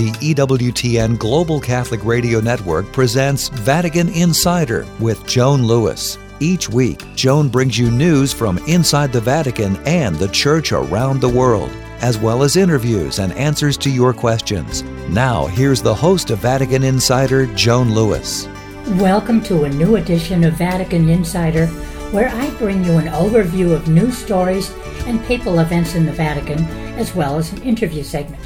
the EWTN Global Catholic Radio Network presents Vatican Insider with Joan Lewis. Each week, Joan brings you news from inside the Vatican and the Church around the world, as well as interviews and answers to your questions. Now, here's the host of Vatican Insider, Joan Lewis. Welcome to a new edition of Vatican Insider, where I bring you an overview of news stories and papal events in the Vatican, as well as an interview segment.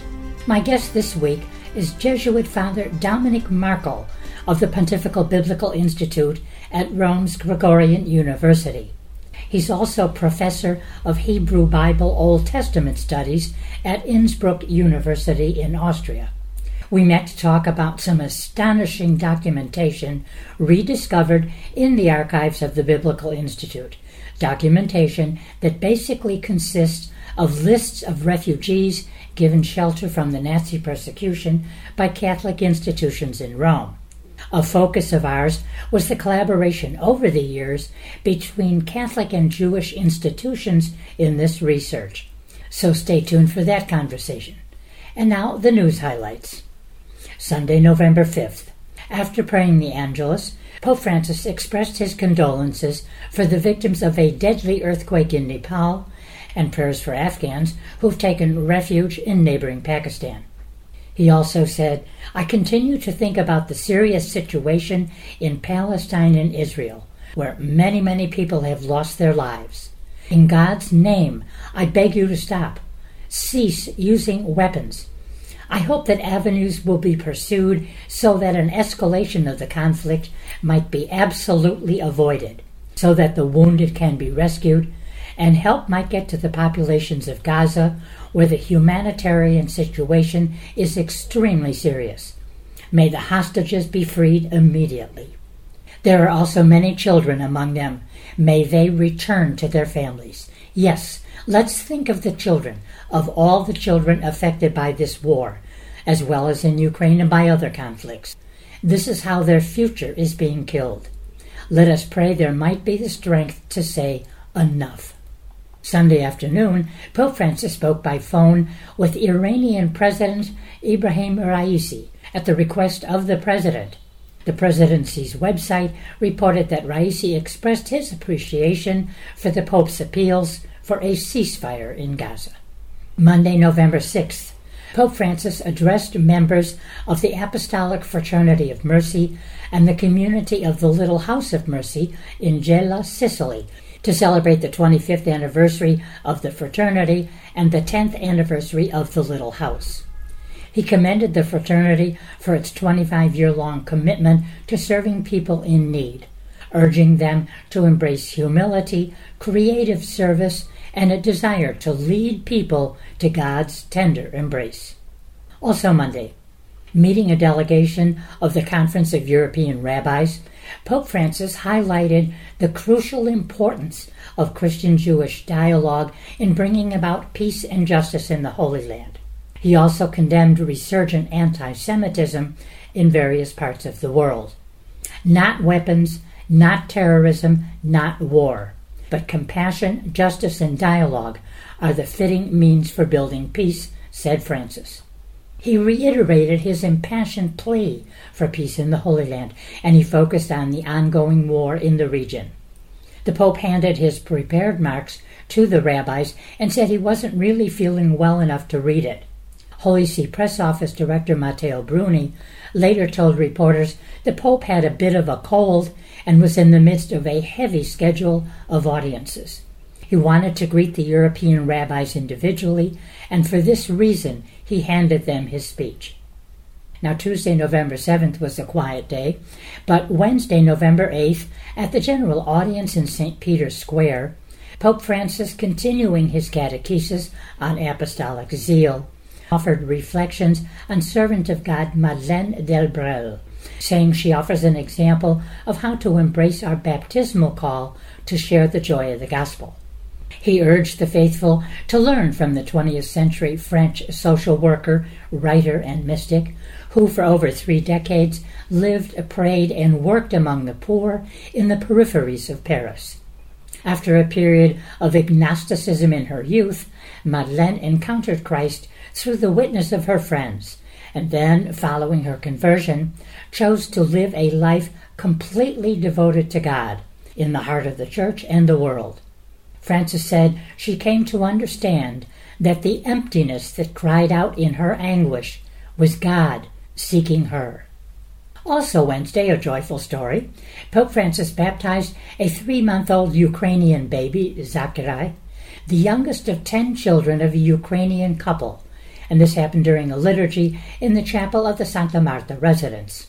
My guest this week is Jesuit Father Dominik Markl of the Pontifical Biblical Institute at Rome's Gregorian University. He's also professor of Hebrew Bible Old Testament studies at Innsbruck University in Austria. We met to talk about some astonishing documentation rediscovered in the archives of the Biblical Institute. Documentation that basically consists of lists of refugees given shelter from the Nazi persecution by Catholic institutions in Rome. A focus of ours was the collaboration over the years between Catholic and Jewish institutions in this research. So stay tuned for that conversation. And now the news highlights. Sunday, November 5th. After praying the Angelus, Pope Francis expressed his condolences for the victims of a deadly earthquake in Nepal and prayers for Afghans who've taken refuge in neighboring Pakistan. He also said, I continue to think about the serious situation in Palestine and Israel, where many, many people have lost their lives. In God's name, I beg you to stop. Cease using weapons. I hope that avenues will be pursued so that an escalation of the conflict might be absolutely avoided, so that the wounded can be rescued and help might get to the populations of Gaza, where the humanitarian situation is extremely serious. May the hostages be freed immediately. There are also many children among them. May they return to their families. Yes, let's think of the children, of all the children affected by this war, as well as in Ukraine and by other conflicts. This is how their future is being killed. Let us pray there might be the strength to say, enough. Sunday afternoon, Pope Francis spoke by phone with Iranian President Ibrahim Raisi at the request of the president. The presidency's website reported that Raisi expressed his appreciation for the Pope's appeals for a ceasefire in Gaza. Monday, November 6th, Pope Francis addressed members of the Apostolic Fraternity of Mercy and the community of the Little House of Mercy in Gela, Sicily, to celebrate the 25th anniversary of the fraternity and the 10th anniversary of the Little House. He commended the fraternity for its 25 year long commitment to serving people in need, urging them to embrace humility, creative service, and a desire to lead people to God's tender embrace. Also, Monday, meeting a delegation of the Conference of European Rabbis, Pope Francis highlighted the crucial importance of Christian Jewish dialogue in bringing about peace and justice in the Holy Land. He also condemned resurgent anti Semitism in various parts of the world. Not weapons, not terrorism, not war, but compassion, justice, and dialogue are the fitting means for building peace, said Francis. He reiterated his impassioned plea for peace in the Holy Land, and he focused on the ongoing war in the region. The Pope handed his prepared marks to the rabbis and said he wasn't really feeling well enough to read it. Holy See Press Office Director Matteo Bruni later told reporters the Pope had a bit of a cold and was in the midst of a heavy schedule of audiences. He wanted to greet the European rabbis individually, and for this reason he handed them his speech. Now, Tuesday, November 7th was a quiet day, but Wednesday, November 8th, at the general audience in St. Peter's Square, Pope Francis, continuing his catechesis on apostolic zeal, offered reflections on servant of God Madeleine Delbrel, saying she offers an example of how to embrace our baptismal call to share the joy of the gospel. He urged the faithful to learn from the 20th century French social worker, writer, and mystic, who for over three decades lived, prayed, and worked among the poor in the peripheries of Paris. After a period of agnosticism in her youth, Madeleine encountered Christ through the witness of her friends and then, following her conversion, chose to live a life completely devoted to God in the heart of the church and the world. Francis said she came to understand that the emptiness that cried out in her anguish was God seeking her. Also, Wednesday, a joyful story. Pope Francis baptized a three month old Ukrainian baby, Zacharai, the youngest of ten children of a Ukrainian couple, and this happened during a liturgy in the chapel of the Santa Marta residence.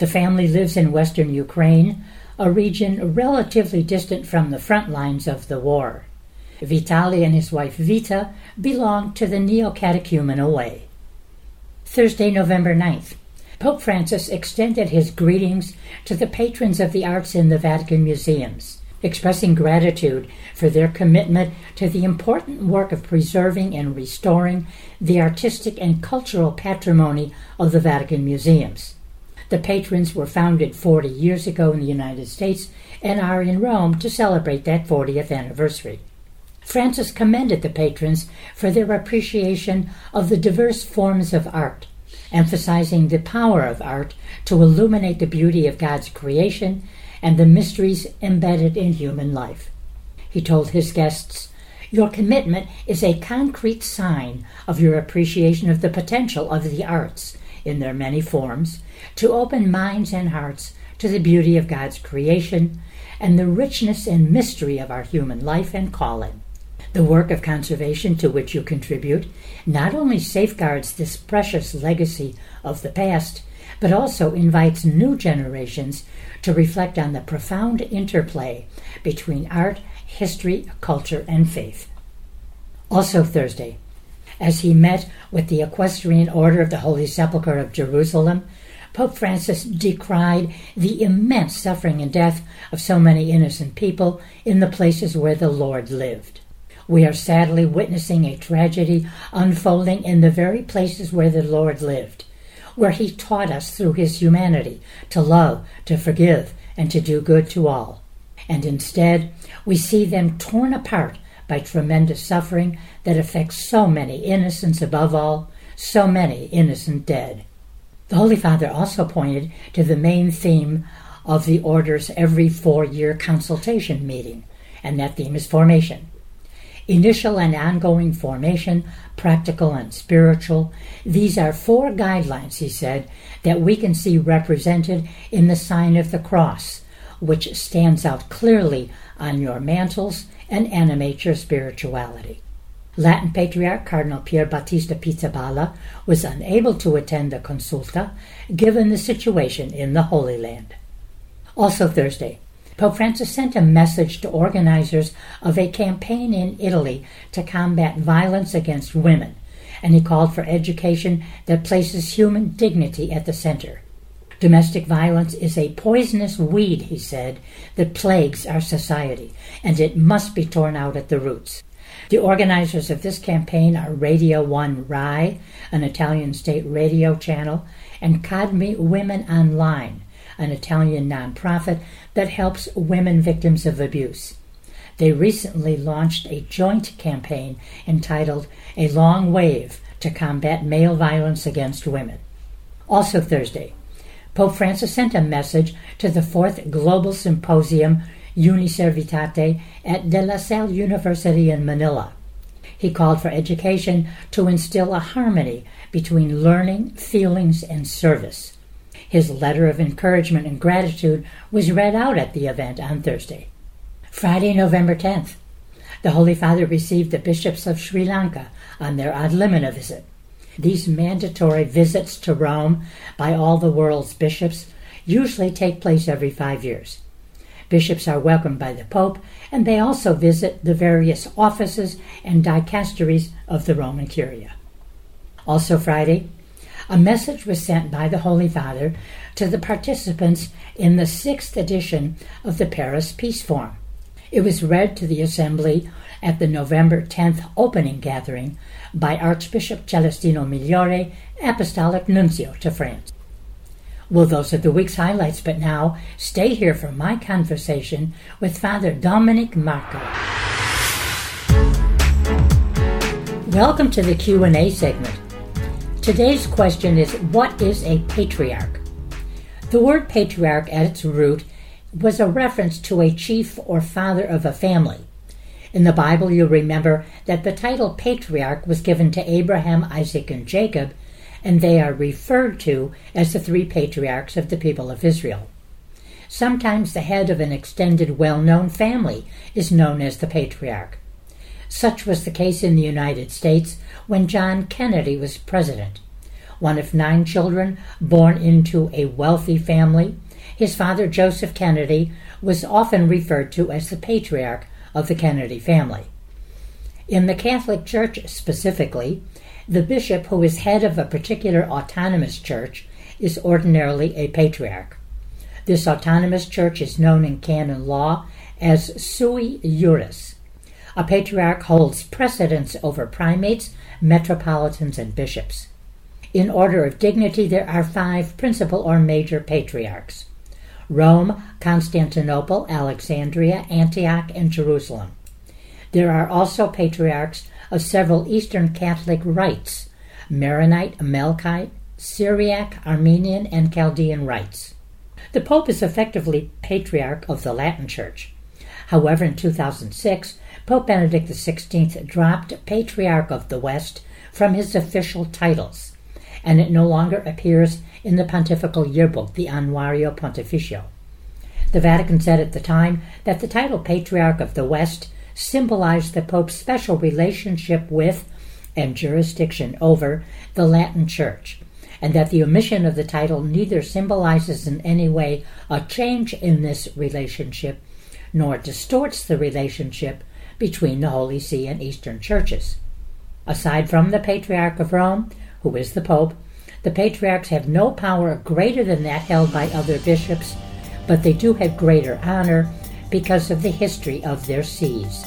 The family lives in western Ukraine, a region relatively distant from the front lines of the war. Vitali and his wife Vita belong to the Neo-Catechumenal Way. Thursday, November 9th. Pope Francis extended his greetings to the patrons of the arts in the Vatican museums, expressing gratitude for their commitment to the important work of preserving and restoring the artistic and cultural patrimony of the Vatican museums. The patrons were founded 40 years ago in the United States and are in Rome to celebrate that 40th anniversary. Francis commended the patrons for their appreciation of the diverse forms of art, emphasizing the power of art to illuminate the beauty of God's creation and the mysteries embedded in human life. He told his guests, Your commitment is a concrete sign of your appreciation of the potential of the arts in their many forms to open minds and hearts to the beauty of God's creation and the richness and mystery of our human life and calling. The work of conservation to which you contribute not only safeguards this precious legacy of the past, but also invites new generations to reflect on the profound interplay between art, history, culture, and faith. Also, Thursday, as he met with the Equestrian Order of the Holy Sepulchre of Jerusalem, Pope Francis decried the immense suffering and death of so many innocent people in the places where the Lord lived. We are sadly witnessing a tragedy unfolding in the very places where the Lord lived, where he taught us through his humanity to love, to forgive, and to do good to all. And instead, we see them torn apart by tremendous suffering that affects so many innocents, above all, so many innocent dead. The Holy Father also pointed to the main theme of the Order's every four year consultation meeting, and that theme is formation. Initial and ongoing formation, practical and spiritual, these are four guidelines, he said, that we can see represented in the sign of the cross, which stands out clearly on your mantles and animate your spirituality. Latin Patriarch Cardinal Pier Battista Pizzaballa was unable to attend the consulta given the situation in the Holy Land. Also Thursday, Pope Francis sent a message to organizers of a campaign in Italy to combat violence against women, and he called for education that places human dignity at the center. Domestic violence is a poisonous weed, he said, that plagues our society, and it must be torn out at the roots. The organizers of this campaign are Radio 1 RAI, an Italian state radio channel, and Cadmi Women Online, an Italian nonprofit that helps women victims of abuse. They recently launched a joint campaign entitled A Long Wave to Combat Male Violence Against Women. Also Thursday, Pope Francis sent a message to the fourth Global Symposium Uniservitate at De La Salle University in Manila. He called for education to instill a harmony between learning, feelings, and service. His letter of encouragement and gratitude was read out at the event on Thursday. Friday, November 10th, the Holy Father received the bishops of Sri Lanka on their ad limina visit. These mandatory visits to Rome by all the world's bishops usually take place every five years. Bishops are welcomed by the Pope, and they also visit the various offices and dicasteries of the Roman Curia. Also, Friday, a message was sent by the Holy Father to the participants in the sixth edition of the Paris Peace Forum. It was read to the assembly at the November 10th opening gathering by Archbishop Celestino Migliore, Apostolic Nuncio to France. Well, those are the week's highlights, but now stay here for my conversation with Father Dominik Markl. Welcome to the Q&A segment. Today's question is What is a patriarch? The word patriarch at its root was a reference to a chief or father of a family. In the Bible, you remember that the title patriarch was given to Abraham, Isaac, and Jacob, and they are referred to as the three patriarchs of the people of Israel. Sometimes the head of an extended, well known family is known as the patriarch. Such was the case in the United States when John Kennedy was president. One of nine children born into a wealthy family, his father, Joseph Kennedy, was often referred to as the patriarch of the Kennedy family. In the Catholic Church specifically, the bishop who is head of a particular autonomous church is ordinarily a patriarch. This autonomous church is known in canon law as sui juris. A patriarch holds precedence over primates, metropolitans, and bishops. In order of dignity, there are five principal or major patriarchs Rome, Constantinople, Alexandria, Antioch, and Jerusalem. There are also patriarchs of several Eastern Catholic rites Maronite, Melkite, Syriac, Armenian, and Chaldean rites. The Pope is effectively Patriarch of the Latin Church. However, in 2006, Pope Benedict XVI dropped Patriarch of the West from his official titles, and it no longer appears in the pontifical yearbook, the Annuario Pontificio. The Vatican said at the time that the title Patriarch of the West symbolized the Pope's special relationship with and jurisdiction over the Latin Church, and that the omission of the title neither symbolizes in any way a change in this relationship nor distorts the relationship between the Holy See and Eastern churches. Aside from the Patriarch of Rome, who is the Pope, the patriarchs have no power greater than that held by other bishops, but they do have greater honor because of the history of their sees.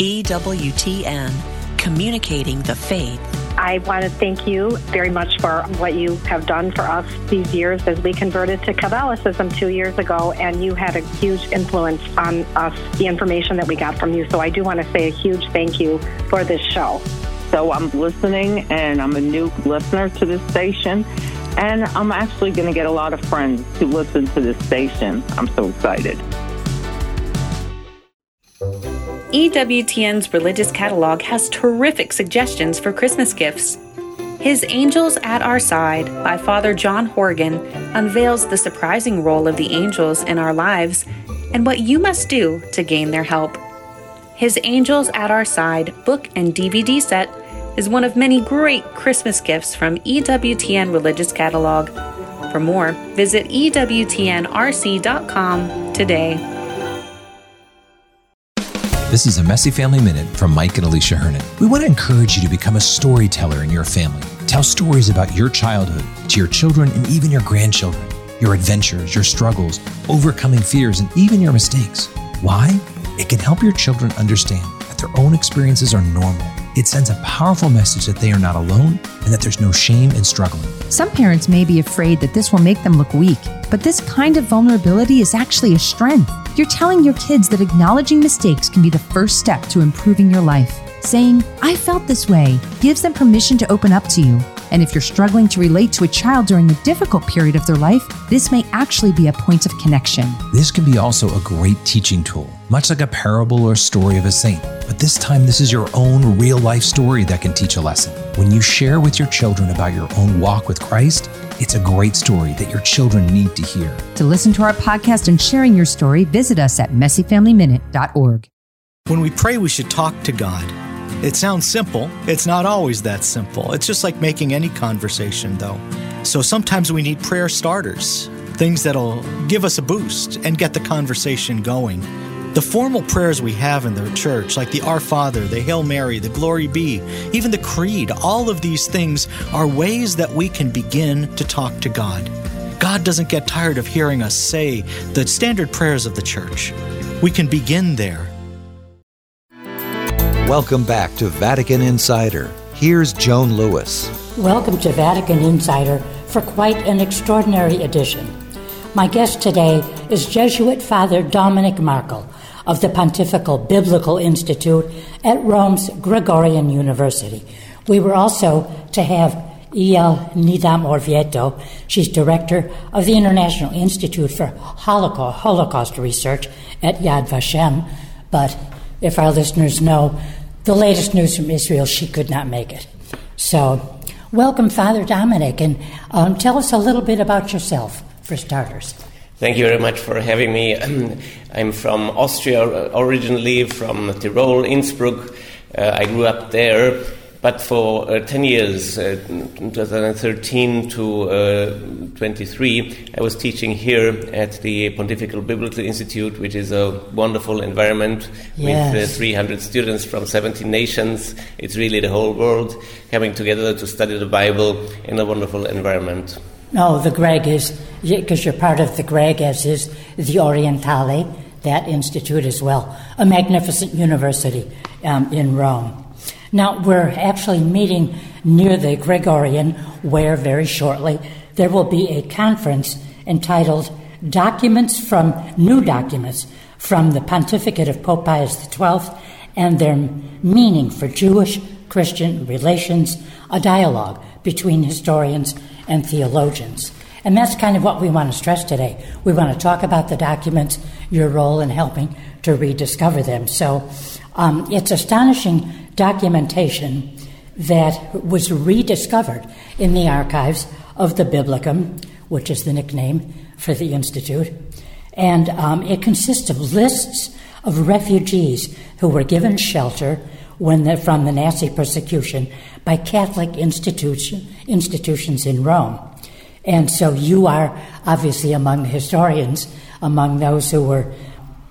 EWTN, communicating the faith I want to thank you very much for what you have done for us these years as we converted to Catholicism two years ago, and you had a huge influence on us, the information that we got from you. So I do want to say a huge thank you for this show. So I'm listening, and I'm a new listener to this station, and I'm actually going to get a lot of friends to listen to this station. I'm so excited. EWTN's religious catalog has terrific suggestions for Christmas gifts. His Angels at Our Side by Father John Horgan unveils the surprising role of the angels in our lives and what you must do to gain their help. His Angels at Our Side book and DVD set is one of many great Christmas gifts from EWTN Religious Catalog. For more, visit EWTNRC.com today. This is a Messy Family Minute from Mike and Alicia Hernon. We want to encourage you to become a storyteller in your family. Tell stories about your childhood to your children and even your grandchildren, your adventures, your struggles, overcoming fears, and even your mistakes. Why? It can help your children understand that their own experiences are normal. It sends a powerful message that they are not alone and that there's no shame in struggling. Some parents may be afraid that this will make them look weak, but this kind of vulnerability is actually a strength. You're telling your kids that acknowledging mistakes can be the first step to improving your life. Saying, I felt this way, gives them permission to open up to you. And if you're struggling to relate to a child during a difficult period of their life, this may actually be a point of connection. This can be also a great teaching tool, much like a parable or story of a saint. But this time, this is your own real life story that can teach a lesson. When you share with your children about your own walk with Christ, it's a great story that your children need to hear. To listen to our podcast and sharing your story, visit us at messyfamilyminute.org. When we pray, we should talk to God. It sounds simple. It's not always that simple. It's just like making any conversation, though. So sometimes we need prayer starters, things that'll give us a boost and get the conversation going. The formal prayers we have in the church, like the Our Father, the Hail Mary, the Glory Be, even the Creed, all of these things are ways that we can begin to talk to God. God doesn't get tired of hearing us say the standard prayers of the church. We can begin there. Welcome back to Vatican Insider. Here's Joan Lewis. Welcome to Vatican Insider for quite an extraordinary edition. My guest today is Jesuit Father Dominik Markl of the Pontifical Biblical Institute at Rome's Gregorian University. We were also to have Iael Nidam Orvieto. She's director of the International Institute for Holocaust, Holocaust Research at Yad Vashem. But if our listeners know the latest news from Israel, she could not make it. So, welcome, Father Dominik, and um, tell us a little bit about yourself, for starters. Thank you very much for having me. I'm from Austria originally, from Tyrol, Innsbruck. Uh, I grew up there, but for uh, 10 years, uh, 2013 to uh, 23, I was teaching here at the Pontifical Biblical Institute, which is a wonderful environment yes. with uh, 300 students from 17 nations. It's really the whole world coming together to study the Bible in a wonderful environment. No, the Greg is, because you're part of the Greg, as is the Orientale, that institute as well. A magnificent university um, in Rome. Now, we're actually meeting near the Gregorian, where very shortly there will be a conference entitled Documents from New Documents from the Pontificate of Pope Pius XII and Their Meaning for Jewish Christian Relations, a dialogue between historians and theologians. And that's kind of what we want to stress today. We want to talk about the documents, your role in helping to rediscover them. So um, it's astonishing documentation that was rediscovered in the archives of the Biblicum, which is the nickname for the Institute. And um, it consists of lists of refugees who were given shelter when from the Nazi persecution by Catholic institution, institutions in Rome. And so you are obviously among the historians, among those who were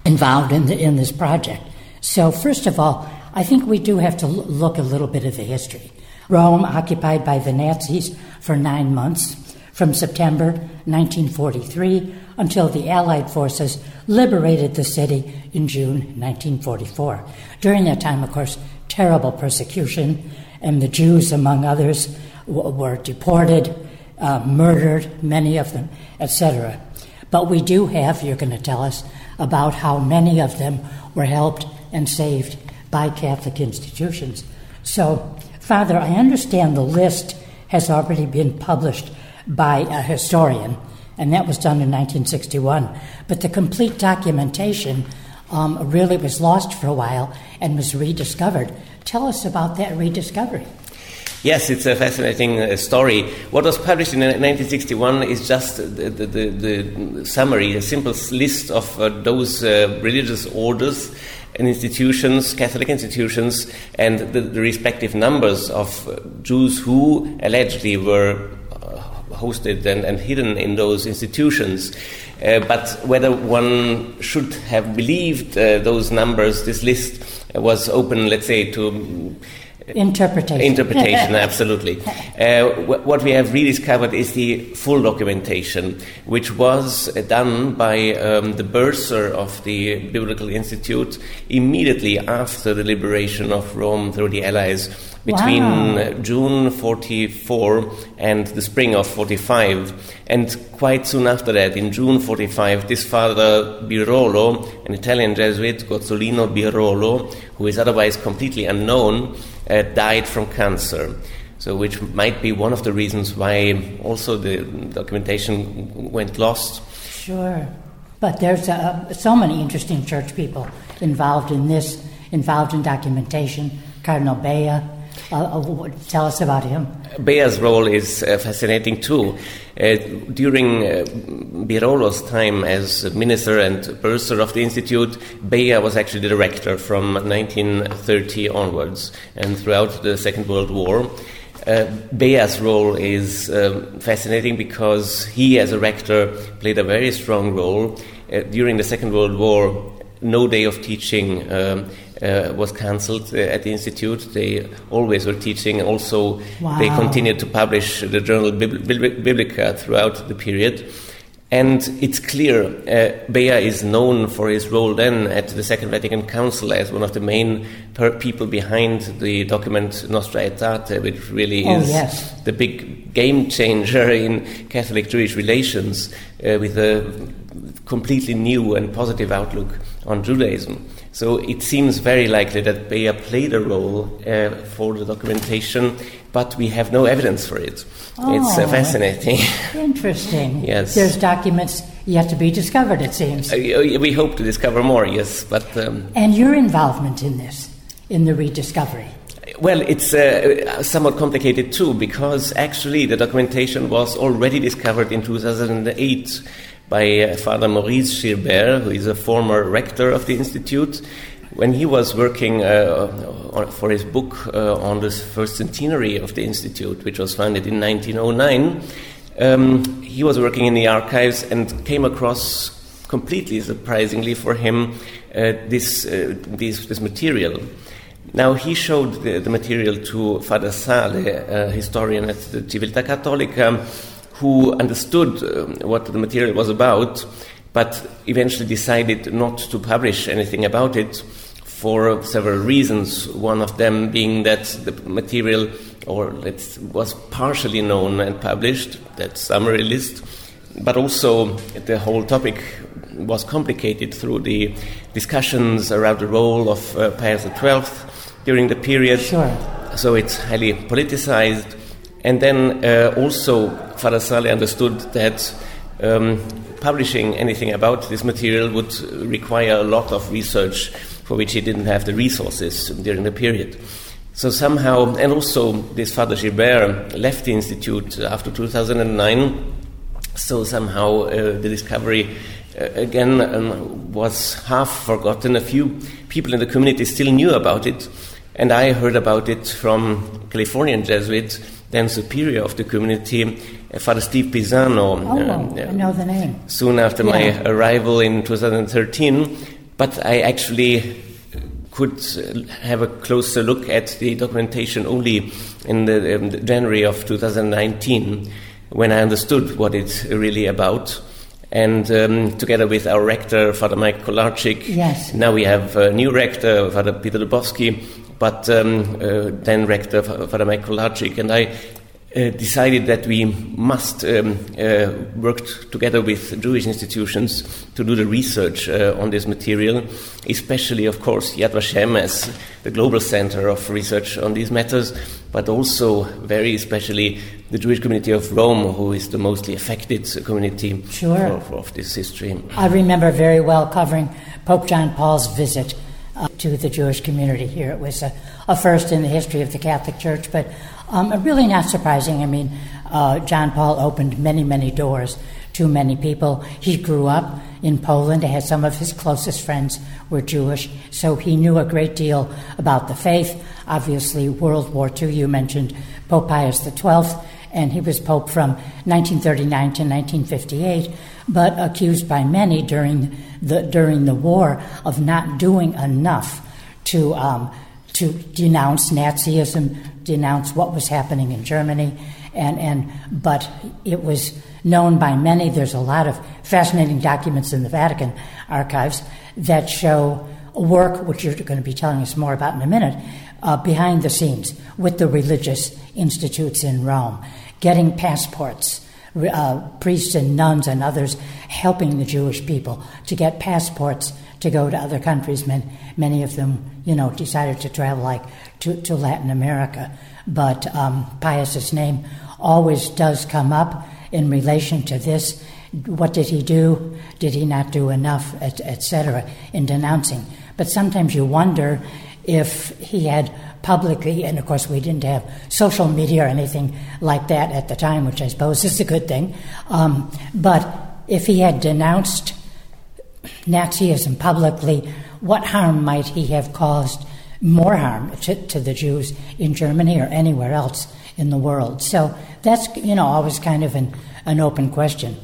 involved in, the, in this project. So, first of all, I think we do have to look a little bit at the history. Rome, occupied by the Nazis for nine months, from September 1943 until the Allied forces liberated the city in June 1944. During that time, of course, terrible persecution, and the Jews, among others, w- were deported, uh, murdered, many of them, etc. But we do have, you're going to tell us, about how many of them were helped and saved by Catholic institutions. So, Father, I understand the list has already been published by a historian, and that was done in 1961. But the complete documentation um, really was lost for a while and was rediscovered. Tell us about that rediscovery. Yes, it's a fascinating uh, story. What was published in 1961 is just the, the, the, the summary, a simple list of uh, those uh, religious orders and institutions, Catholic institutions, and the, the respective numbers of uh, Jews who allegedly were uh, hosted and, and, hidden in those institutions. Uh, but whether one should have believed uh, those numbers, this list was open, let's say, to interpretation. Interpretation, absolutely. Uh, what we have rediscovered is the full documentation, which was done by um, the bursar of the Biblical Institute immediately after the liberation of Rome through the Allies between wow. June 44 and the spring of 45. And quite soon after that, in June 45, this father Birolo, an Italian Jesuit, Gozzolino Birolo, who is otherwise completely unknown, uh, died from cancer. So, which might be one of the reasons why also the documentation went lost. Sure. But there's uh, so many interesting church people involved in this, involved in documentation. Cardinal Bea, uh, tell us about him. Bea's role is uh, fascinating too. Uh, during uh, Birolo's time as minister and bursar of the institute, Bea was actually the director from 1930 onwards and throughout the Second World War. Uh, Bea's role is um, fascinating because he, as a rector, played a very strong role. Uh, during the Second World War, no day of teaching um, uh, was cancelled uh, at the institute. They always were teaching. Also, wow. they continued to publish the journal Biblica throughout the period. And it's clear, uh, Bea is known for his role then at the Second Vatican Council as one of the main per- people behind the document Nostra Aetate, which really Oh, is yes. the big game changer in Catholic Jewish relations uh, with a completely new and positive outlook on Judaism. So it seems very likely that Bea played a role uh, for the documentation, but we have no evidence for it. it's uh, Oh. fascinating. Interesting. Yes. There's documents yet to be discovered, it seems. Uh, we hope to discover more, yes, but um, And your involvement in this, in the rediscovery. Well, it's uh, somewhat complicated too because actually the documentation was already discovered in 2008 by uh, Father Maurice Gilbert, who is a former rector of the Institute. When he was working uh, for his book uh, on the first centenary of the Institute, which was founded in 1909, um, he was working in the archives and came across, completely surprisingly for him, uh, this, uh, this, this material. Now, he showed the, the material to Father Sale, a historian at the Civiltà Cattolica, who understood um, what the material was about, but eventually decided not to publish anything about it for several reasons. One of them being that the material or let's, was partially known and published, that summary list, but also the whole topic was complicated through the discussions around the role of uh, Pius XII during the period. Sure. So it's highly politicized. And then uh, also, Father Sale understood that um, publishing anything about this material would require a lot of research for which he didn't have the resources during the period. So somehow, and also this Father Gilbert left the Institute after 2009, so somehow uh, the discovery uh, again um, was half forgotten. A few people in the community still knew about it, and I heard about it from Californian Jesuit, then superior of the community, uh, Father Steve Pisano. Oh, um, I know the name. soon after my arrival in 2013, but I actually could have a closer look at the documentation only in the, um, January of 2019 when I understood what it's really about. And um, together with our rector, Father Mike Kolarcik, Yes. now we have a new rector, Father Peter Dubovský, but um, uh, then rector, Father Mike Kolarcik, and I uh, decided that we must um, uh, work together with Jewish institutions to do the research uh, on this material, especially, of course, Yad Vashem as the global center of research on these matters, but also, very especially, the Jewish community of Rome, who is the mostly affected community Sure. for, for- of this history. I remember very well covering Pope John Paul's visit uh, to the Jewish community here. It was a, a first in the history of the Catholic Church, but um, really not surprising. I mean, uh, John Paul opened many, many doors to many people. He grew up in Poland. Had some of his closest friends were Jewish, so he knew a great deal about the faith. Obviously, World War II. You mentioned Pope Pius XII, and he was pope from 1939 to 1958, but accused by many during the during the war of not doing enough to um, to denounce Nazism, denounce what was happening in Germany, and and but it was known by many. There's a lot of fascinating documents in the Vatican archives that show work, which you're going to be telling us more about in a minute, uh, behind the scenes with the religious institutes in Rome, getting passports. Uh, priests and nuns and others helping the Jewish people to get passports to go to other countries. Many, many of them, you know, decided to travel like to, to Latin America. But um, Pius's name always does come up in relation to this. What did he do? Did he not do enough, etc., et in denouncing? But sometimes you wonder if he had publicly, and of course we didn't have social media or anything like that at the time, which I suppose is a good thing. Um, but if he had denounced Nazism publicly, what harm might he have caused? More harm to, to the Jews in Germany or anywhere else in the world. So that's you know always kind of an, an open question.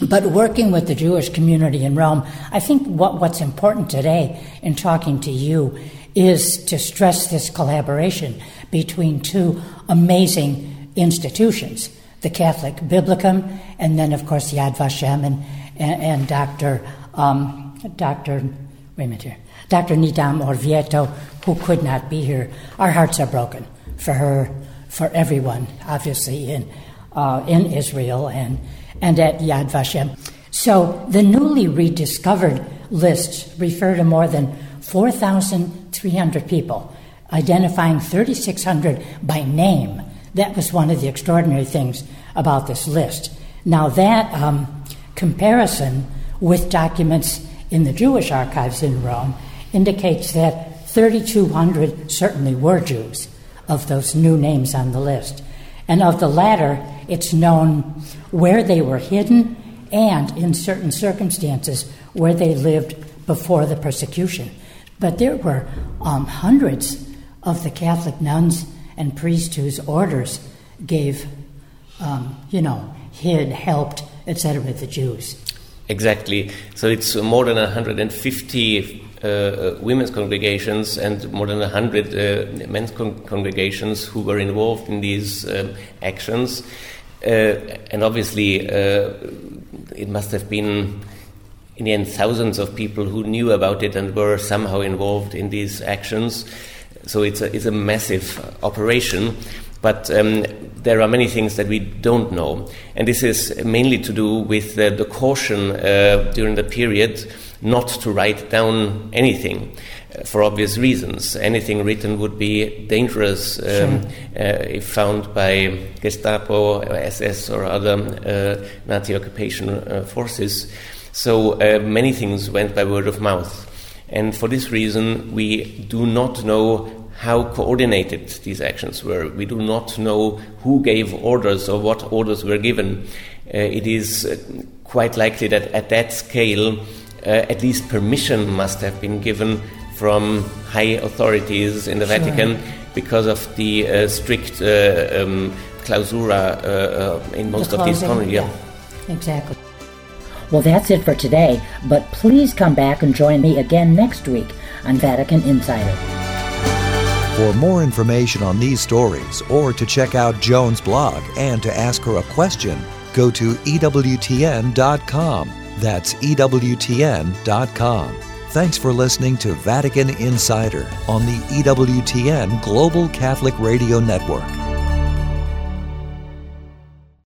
But working with the Jewish community in Rome, I think what, what's important today in talking to you is to stress this collaboration between two amazing institutions the Catholic Biblicum, and then, of course, Yad Vashem and, and, and Dr. Um, Dr. Wait a minute here. Dr. Nidam Orvieto, who could not be here. Our hearts are broken for her, for everyone, obviously, in, uh, in Israel and, and at Yad Vashem. So the newly rediscovered lists refer to more than 4,300 people, identifying 3,600 by name. That was one of the extraordinary things about this list. Now, that um, comparison with documents in the Jewish archives in Rome indicates that 3,200 certainly were Jews of those new names on the list. And of the latter, it's known where they were hidden and, in certain circumstances, where they lived before the persecution. But there were um, hundreds of the Catholic nuns and priests whose orders gave, um, you know, hid, helped, etc., the Jews. Exactly. So it's more than 150 uh, uh, women's congregations and more than 100 uh, men's con- congregations who were involved in these um, actions. Uh, and obviously, uh, it must have been, in the end, thousands of people who knew about it and were somehow involved in these actions. So it's a, it's a massive operation. But um, there are many things that we don't know. And this is mainly to do with uh, the caution uh, during the period not to write down anything uh, for obvious reasons. Anything written would be dangerous um, sure. uh, if found by Gestapo, SS, or other uh, Nazi occupation uh, forces. So uh, many things went by word of mouth. And for this reason, we do not know how coordinated these actions were. We do not know who gave orders or what orders were given. Uh, it is uh, quite likely that at that scale, uh, at least permission must have been given from high authorities in the sure. Vatican because of the uh, strict uh, um, clausura uh, in most the of these countries. Yeah. yeah, exactly. Well, that's it for today, but please come back and join me again next week on Vatican Insider. For more information on these stories or to check out Joan's blog and to ask her a question, go to EWTN.com. That's EWTN.com. Thanks for listening to Vatican Insider on the EWTN Global Catholic Radio Network.